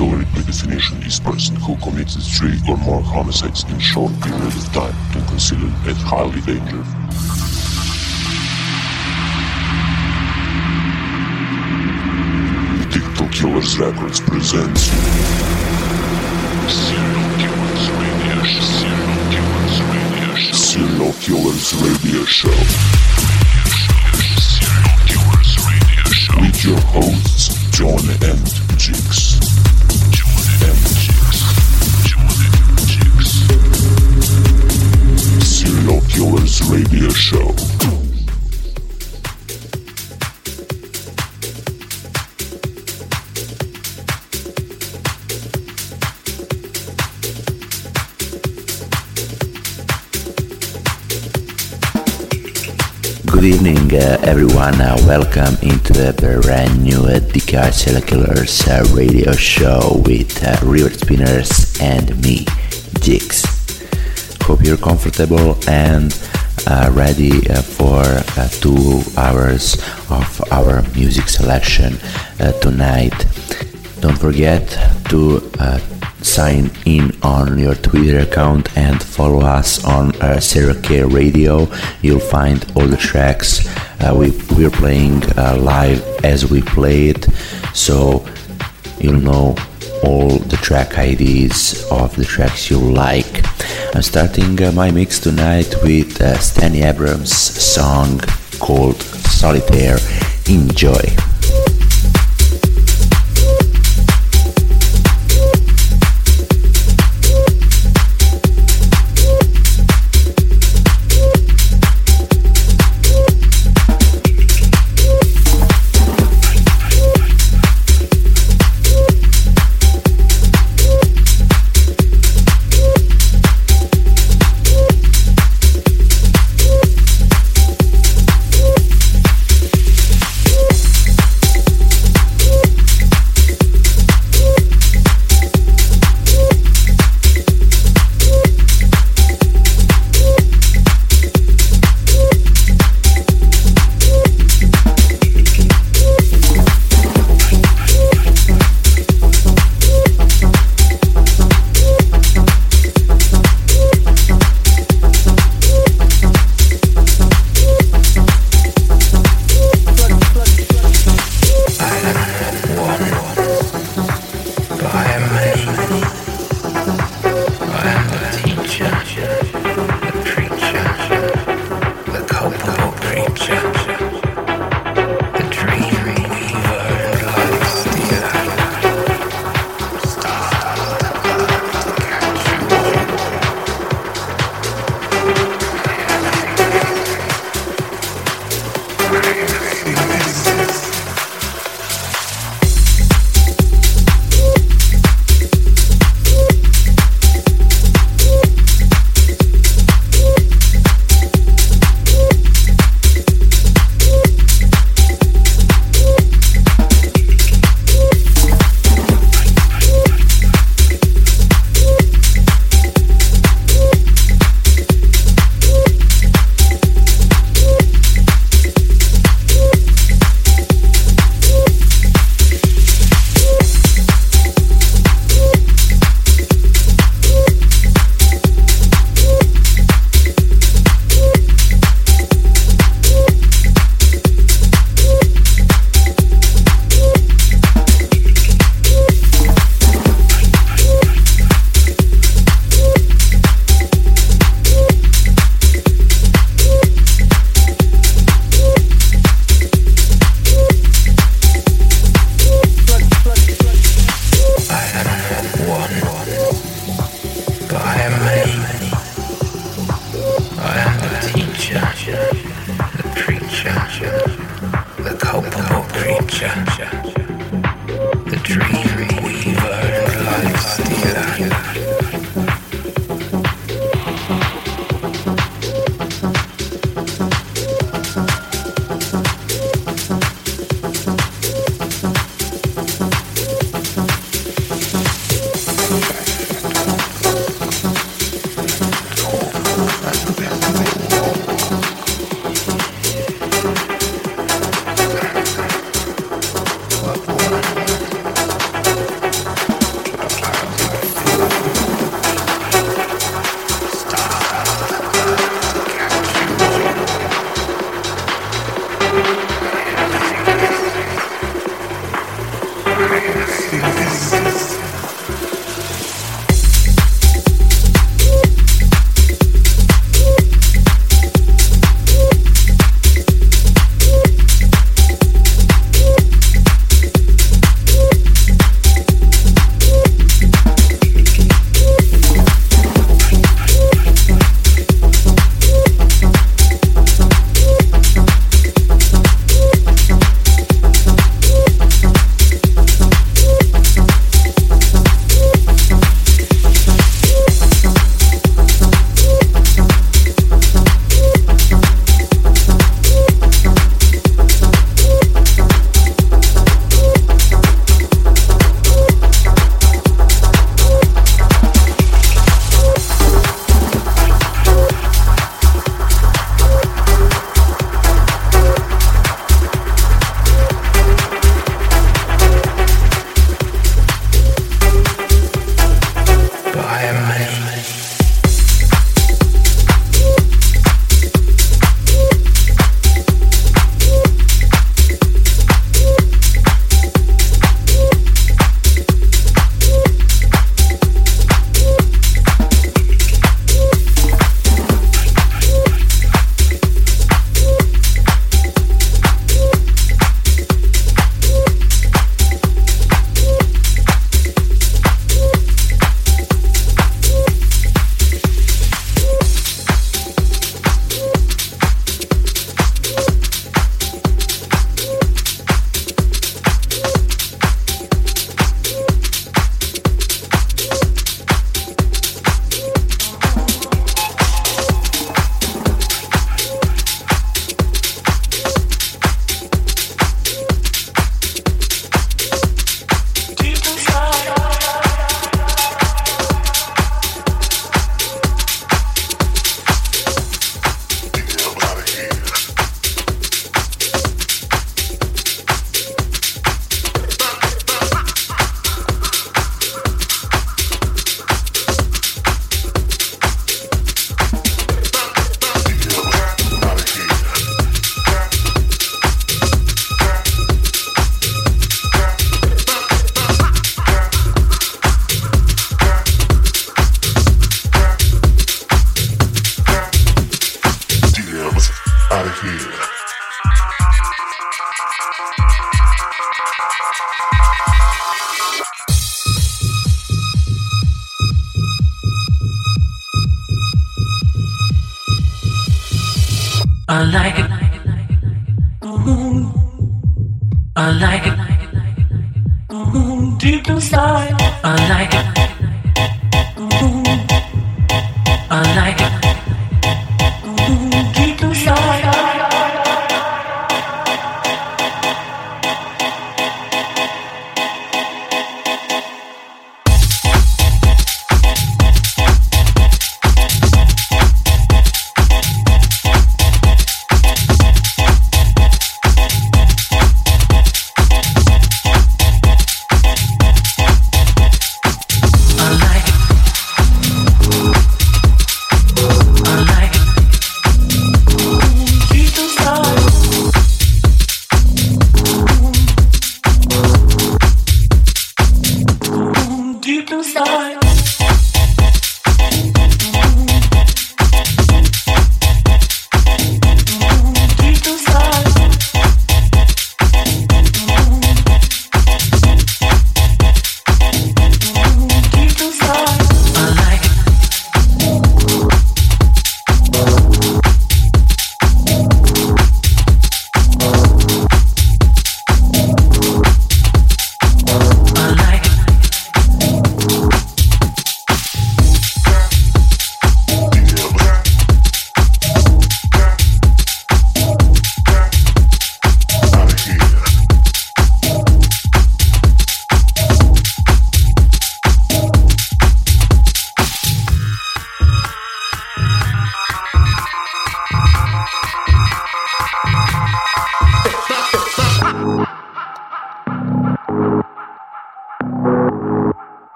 Historic by definition is person who commits three or more homicides in short period of time and considered as highly dangerous. Killers Records presents Serial Killers Radio Show. Serial Killers Radio Show. With your hosts, John and Jix. Radio Show. Good evening, uh, everyone. Uh, welcome into the brand new uh, DK Killers uh, radio show with uh, River Spinners and me, Jix. Hope you're comfortable and uh, ready uh, for uh, two hours of our music selection tonight. Don't forget to sign in on your Twitter account and follow us on uh, Radio. You'll find all the tracks uh, we, we're playing uh, live as we play it, so you'll know all the track IDs of the tracks you like. I'm starting uh, my mix tonight with uh, Stanley Abrams' song called Solitaire. Enjoy.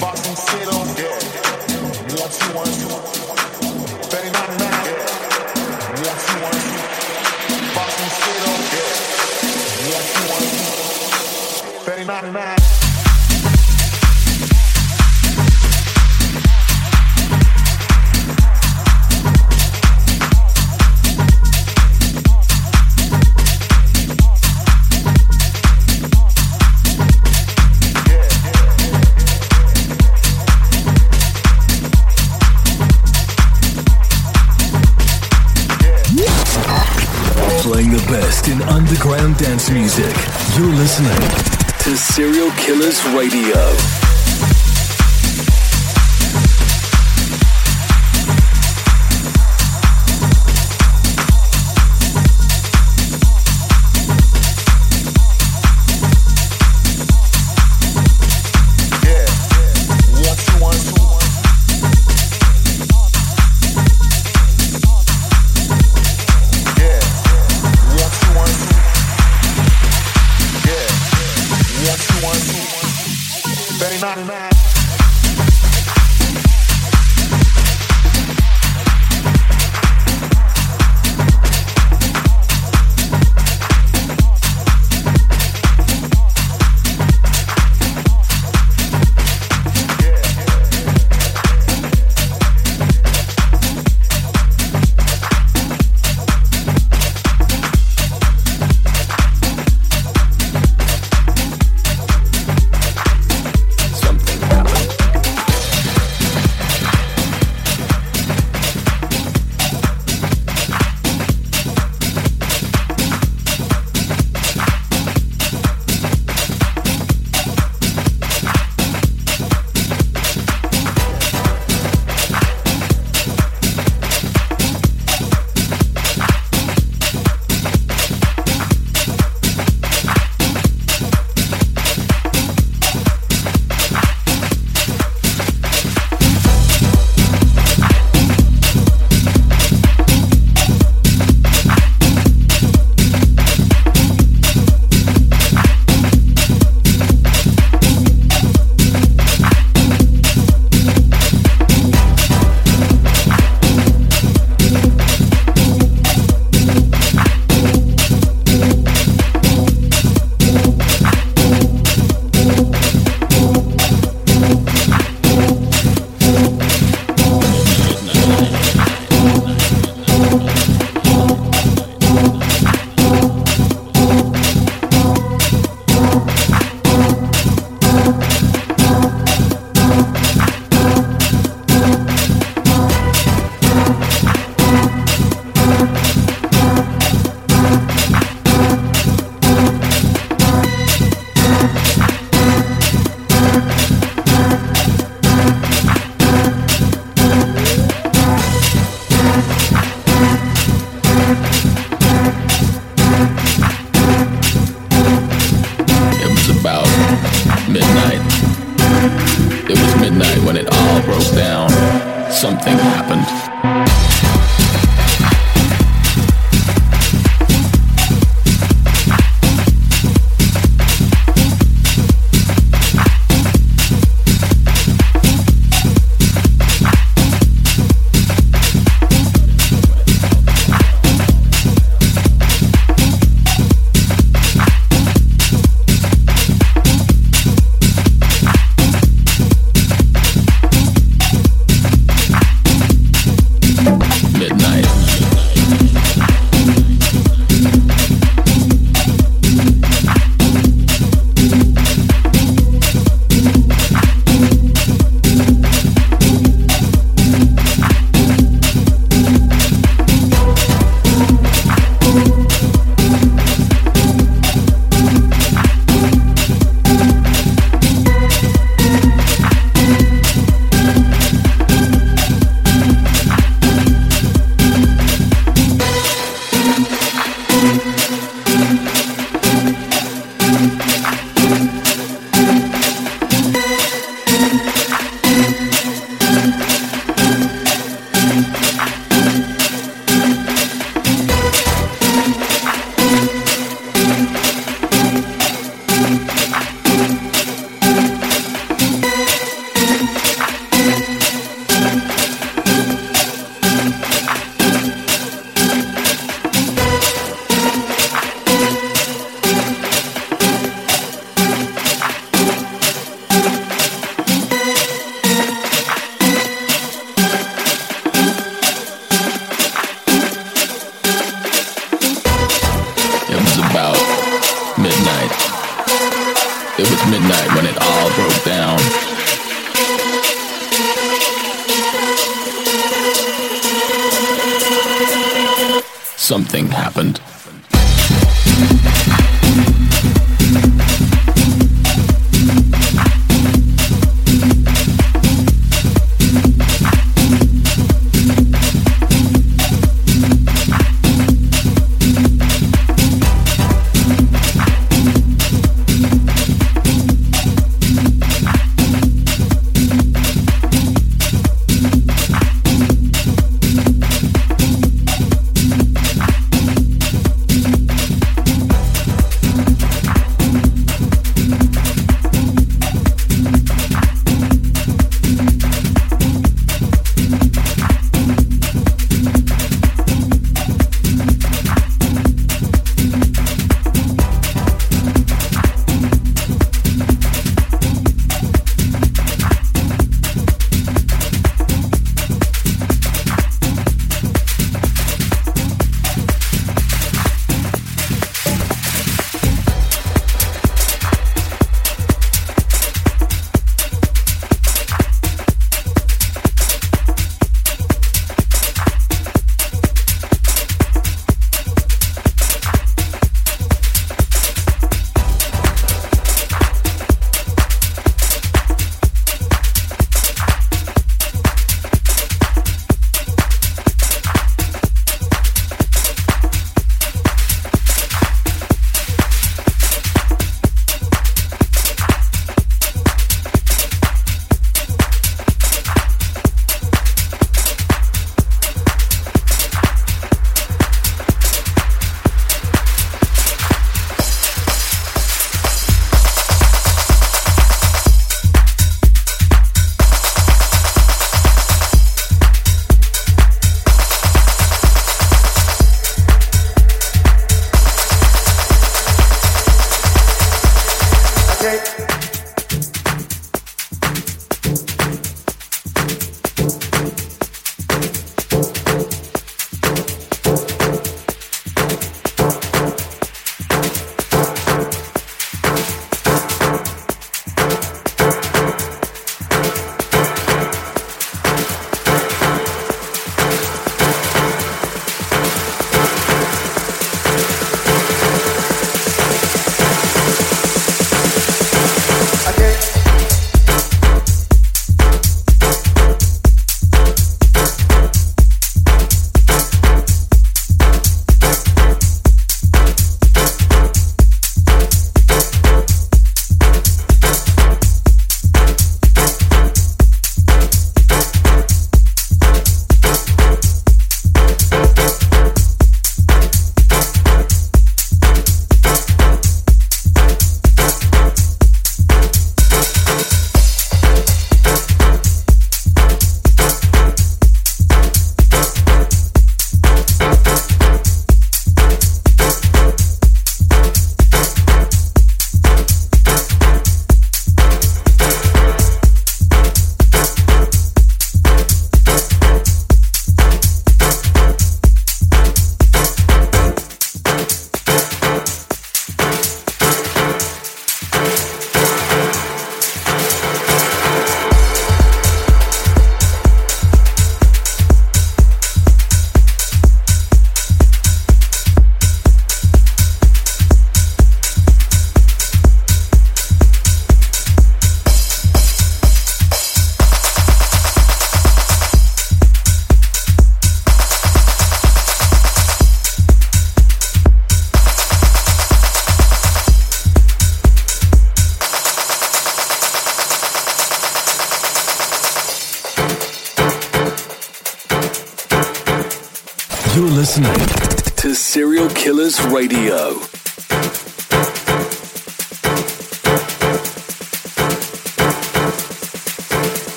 Boxing City, yeah. Lots of. You're listening to Serial Killers Radio.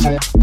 Yeah.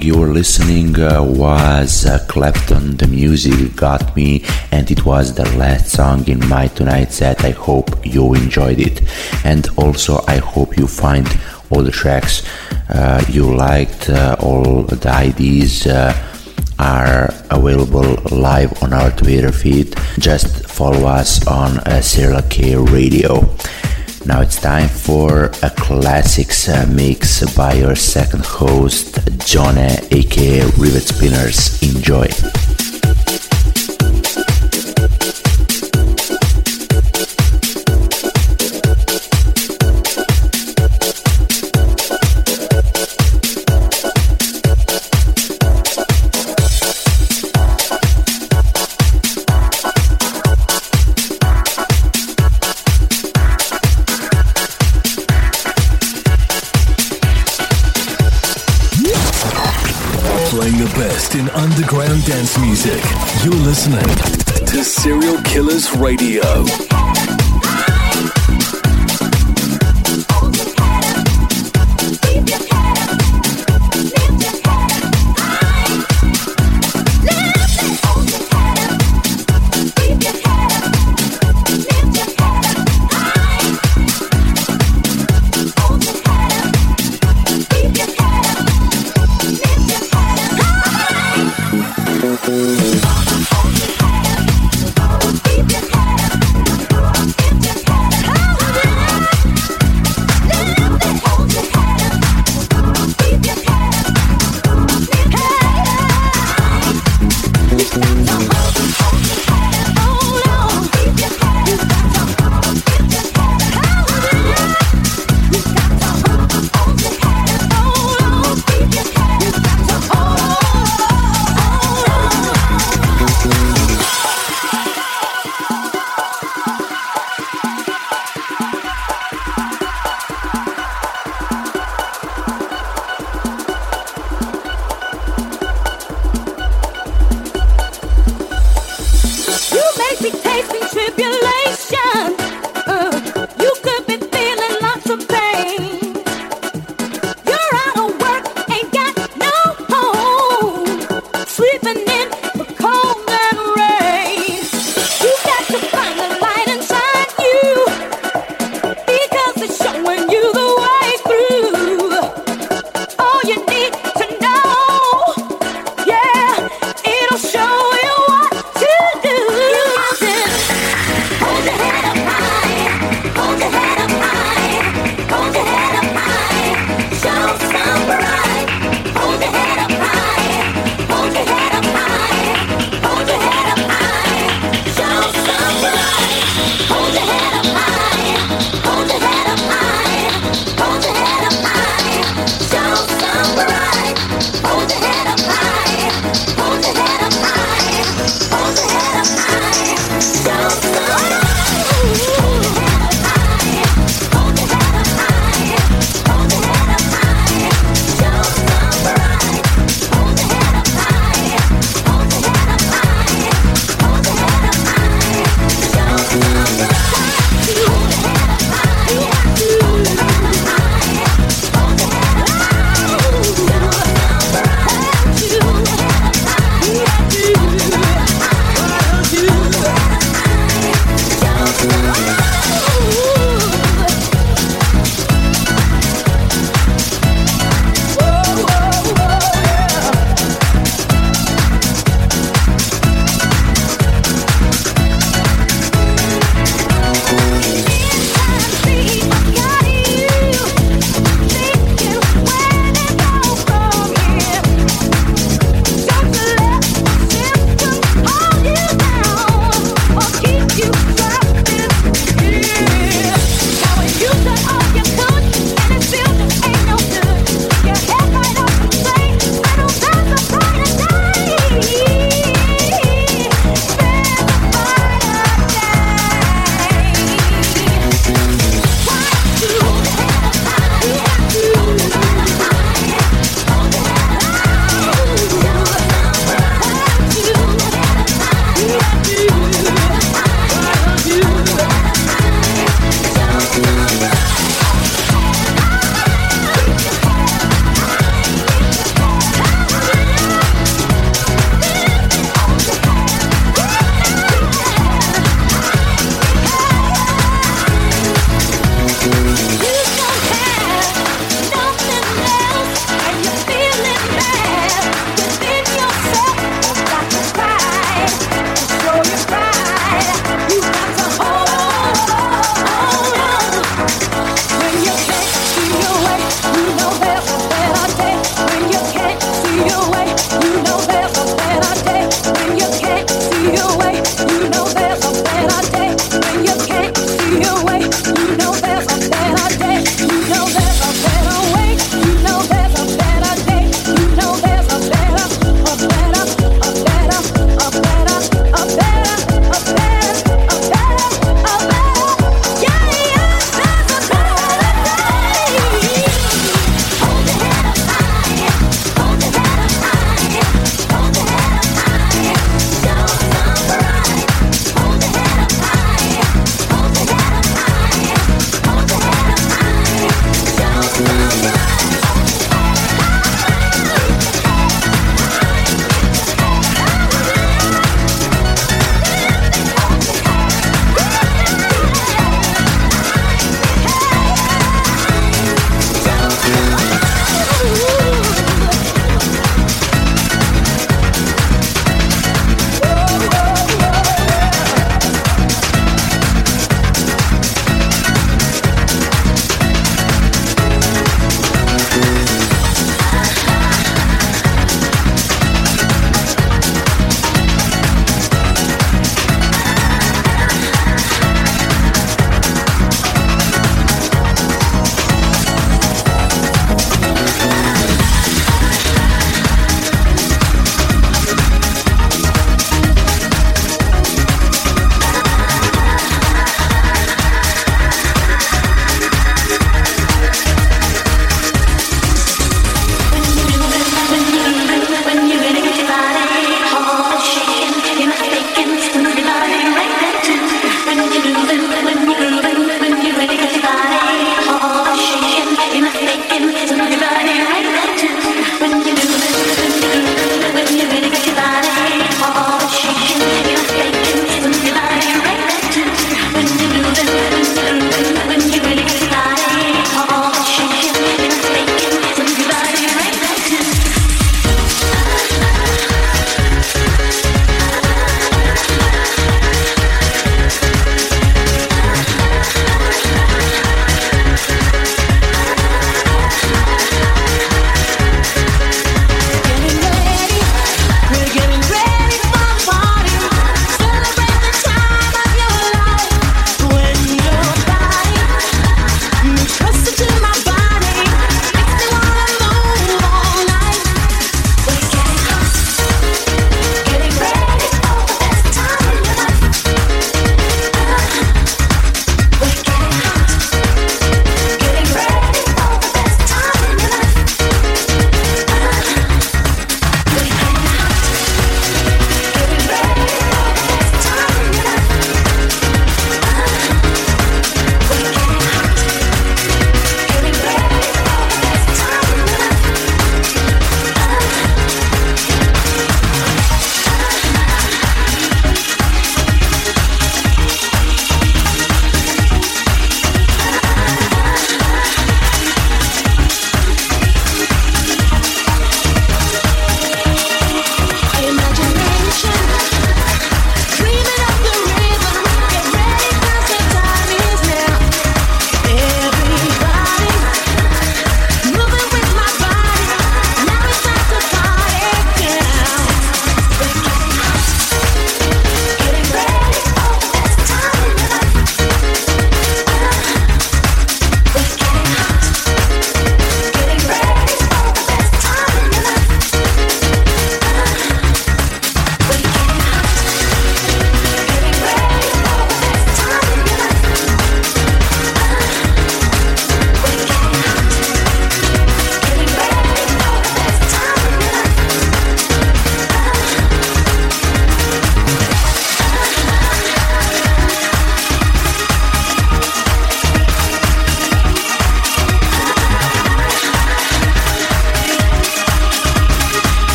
Song you were listening uh, was uh, Clapton. The music got me, and it was the last song in my tonight set. I hope you enjoyed it, and also I hope you find all the tracks uh, you liked. Uh, all the IDs uh, are available live on our Twitter feed. Just follow us on uh, Serial K Radio. Now it's time for a classics uh, mix by your second host, Johnny, aka Rivet Spinners. Enjoy. Underground dance music. You're listening to Serial Killers Radio. Bye.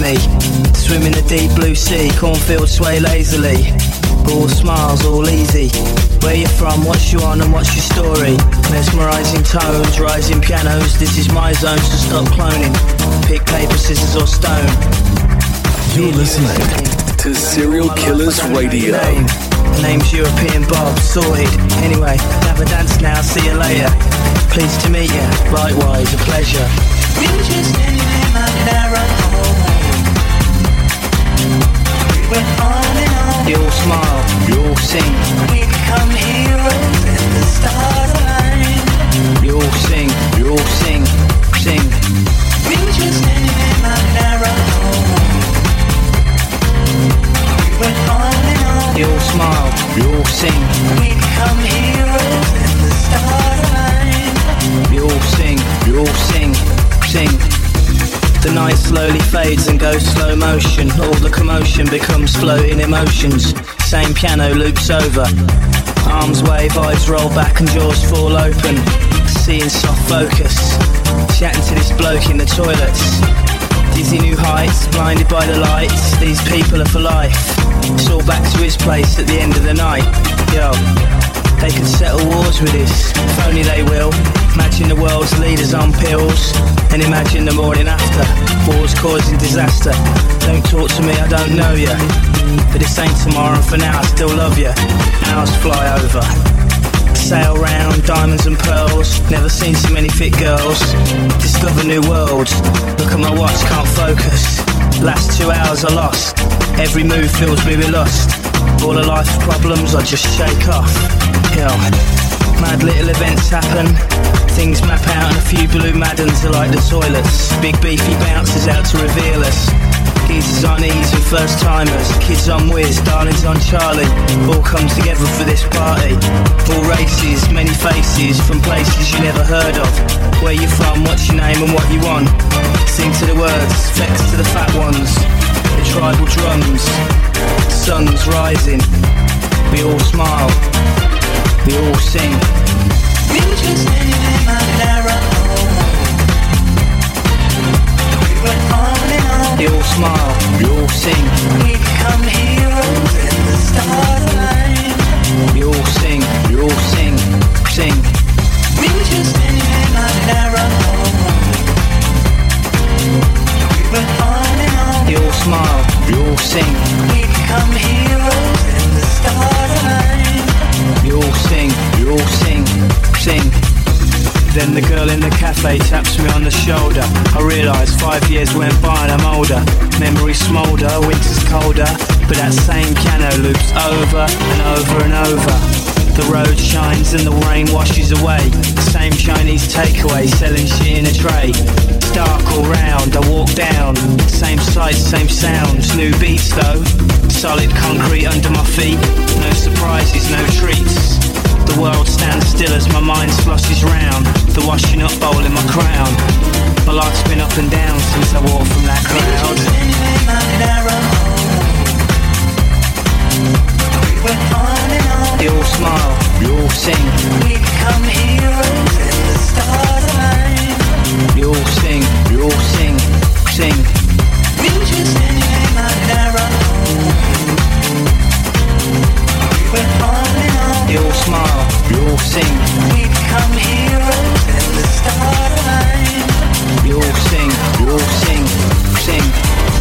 Me. Swim in the deep blue sea, cornfields sway lazily. All smiles, all easy. Where you from, what's you on and what's your story? Mesmerizing tones, rising pianos, this is my zone, so stop cloning. Pick paper, scissors or stone. You're listening to Serial Killers Radio. Name. Name's European Bob, sorted. Anyway, have a dance now, see you later. Pleased to meet you, likewise, a pleasure. We went on and on. You all smile, you all sing, We become heroes and the stars align. you all sing, you all sing, sing. We were just standing in my narrow We went on and on. You all smile, you all sing, We become heroes and the stars align. you all sing, you all sing, sing. The night slowly fades and goes slow motion. All the commotion becomes floating emotions. Same piano loops over. Arms wave, eyes roll back and jaws fall open. Seeing soft focus. Chatting to this bloke in the toilets. Dizzy new heights, blinded by the lights. These people are for life. It's all back to his place at the end of the night. Yo, they could settle wars with this. If only they will. Imagine the world's leaders on pills. And imagine the morning after. Wars causing disaster. Don't talk to me, I don't know you. But this ain't tomorrow, for now I still love you. Hours fly over. Sail round, diamonds and pearls. Never seen so many fit girls. Discover new worlds. Look at my watch, can't focus. Last two hours are lost. Every move fills me with lust. All of life's problems I just shake off. Yo, mad little events happen. Things map out and a few blue maddens are like the toilets. Big beefy bouncers out to reveal us. Geezers on ease and first timers, kids on whiz, darlings on Charlie. All come together for this party. All races, many faces, from places you never heard of. Where you from, what's your name and what you want. Sing to the words, flex to the fat ones. The tribal drums, sun's rising. We all smile, we all sing. We were just standing in my narrow We went on and on. We all smile, we all sing. We become heroes and the stars align. We all sing, we all sing, sing. We were just standing in my narrow We went on on. Smile, you'll sing. We become heroes and the stars align. All sing, all sing, sing. Then the girl in the cafe taps me on the shoulder. I realise five years went by and I'm older. Memories smoulder, winter's colder. But that same piano loops over and over and over. The road shines and the rain washes away. Same Chinese takeaway selling shit in a tray. It's dark all round, I walk down. Same sights, same sounds, new beats though. Solid concrete under my feet. No surprises, no treats. The world stands still as my mind splashes round. The washing up bowl in my crown. My life's been up and down since I walked from that crowd. Went on and on. They all smile, sing, We become heroes and the stars align. all sing, all sing, sing. We were just standing in my narrow We went on and on. They all smile, sing, We become heroes the stars align. all sing, all sing, sing.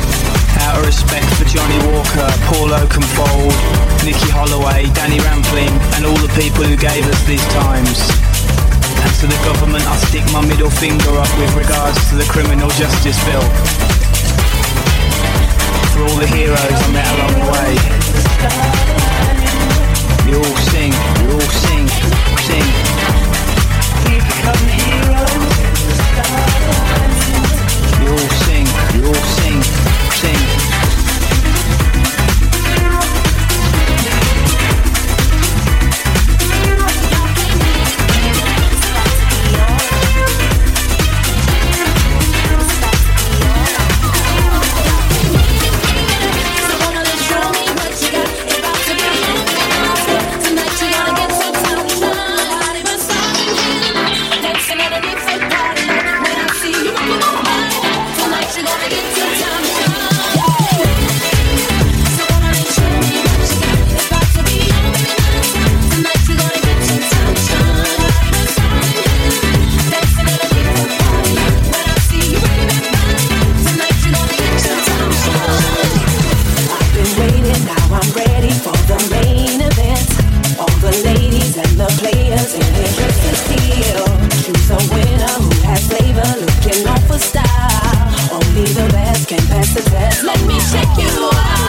Out of respect for Johnny Walker, Paul Oakenfold, Nicky Holloway, Danny Rampling, and all the people who gave us these times. And to the government, I stick my middle finger up with regards to the criminal justice bill. For all the heroes I met along the way. We all sing, we all sing, sing. We. We all sing, we all sing, sing. best, can't pass the test. Let me check you out.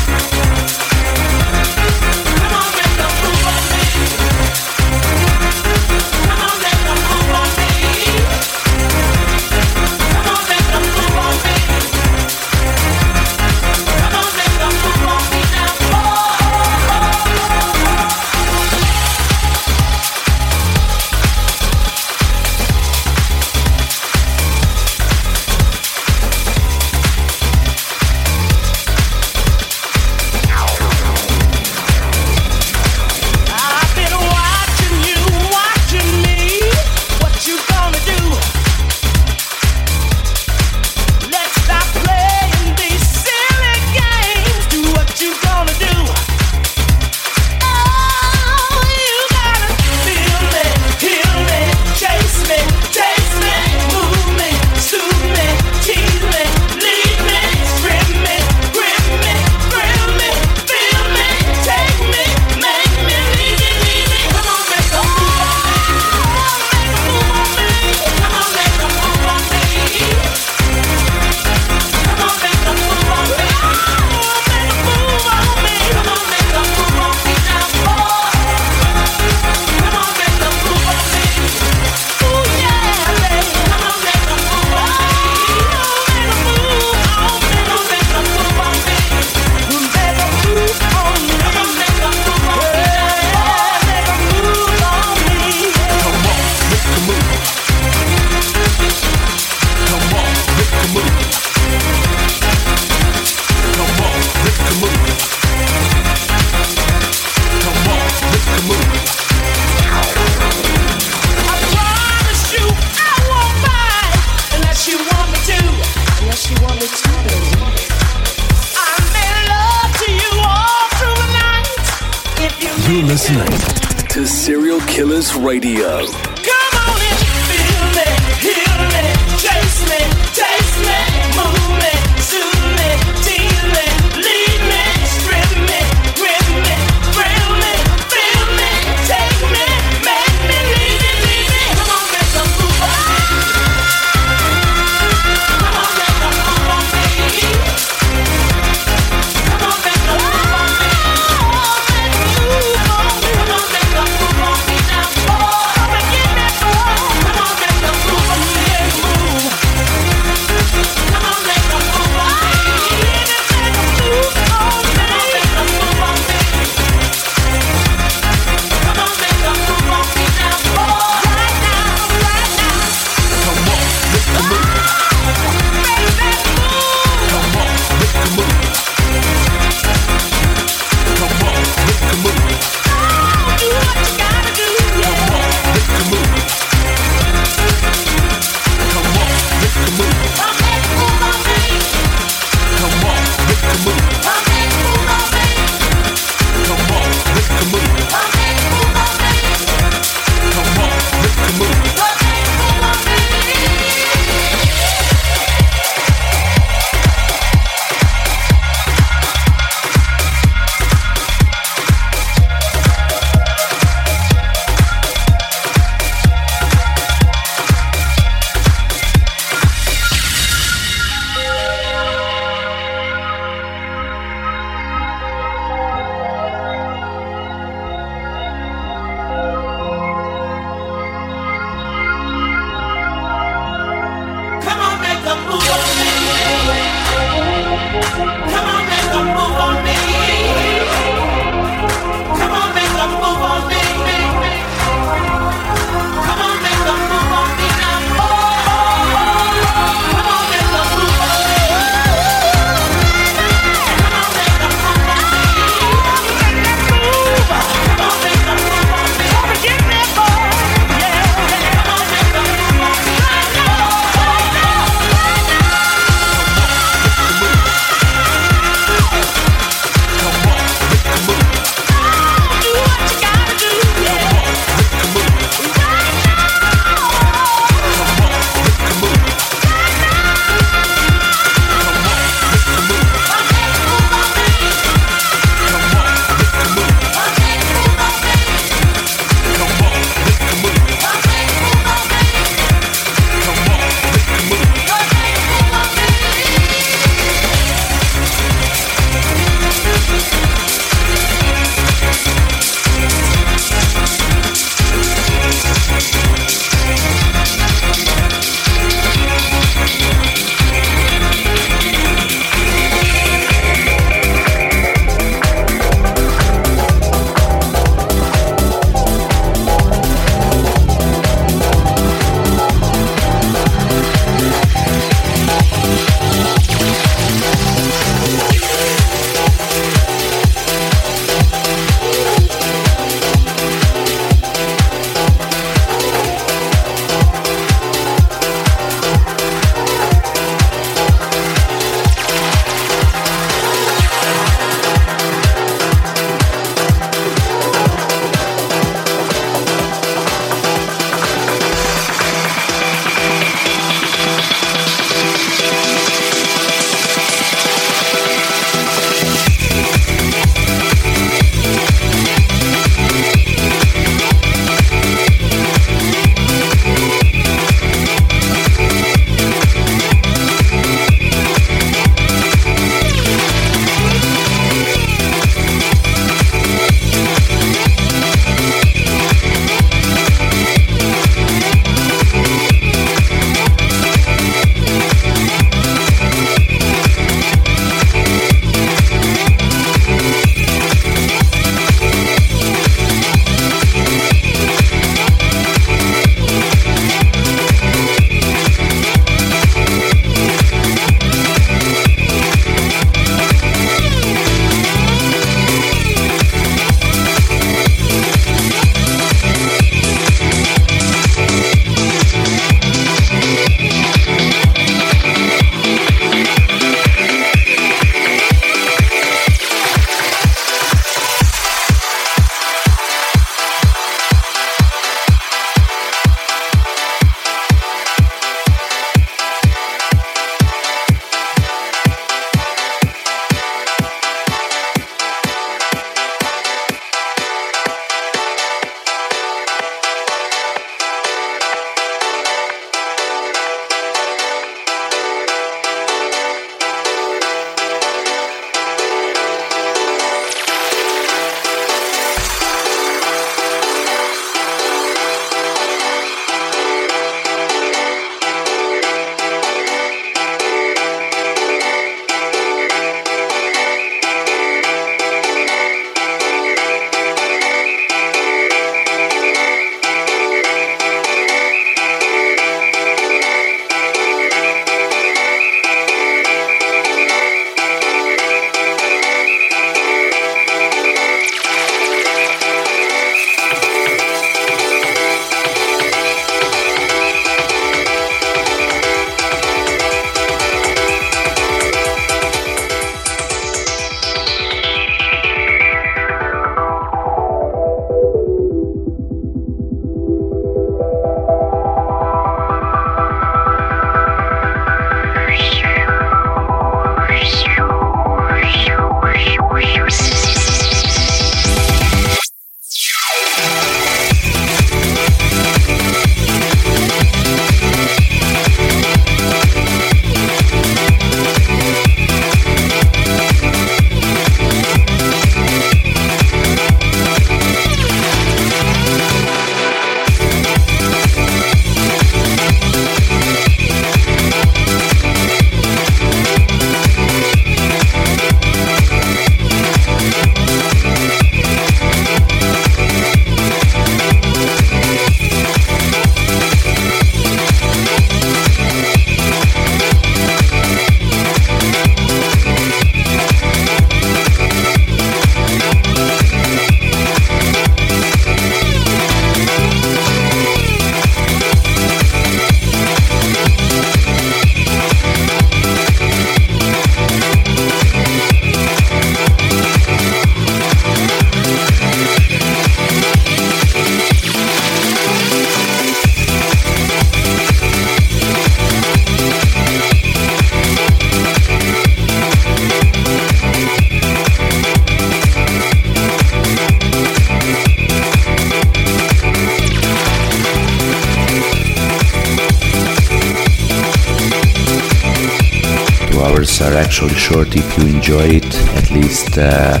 Enjoy it. At least uh,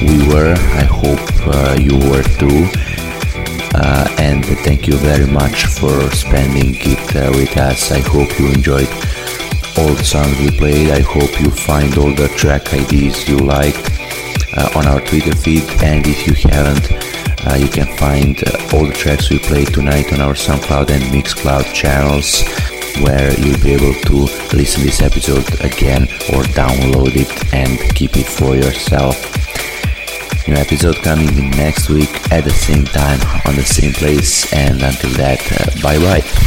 we were. I hope uh, you were too. Uh, and thank you very much for spending it uh, with us. I hope you enjoyed all the songs we played. I hope you find all the track IDs you liked uh, on our Twitter feed. And if you haven't, uh, you can find all the tracks we played tonight on our SoundCloud and Mixcloud channels where you'll be able to listen this episode again or download it and keep it for yourself. New episode coming in next week at the same time on the same place and until that uh, bye bye.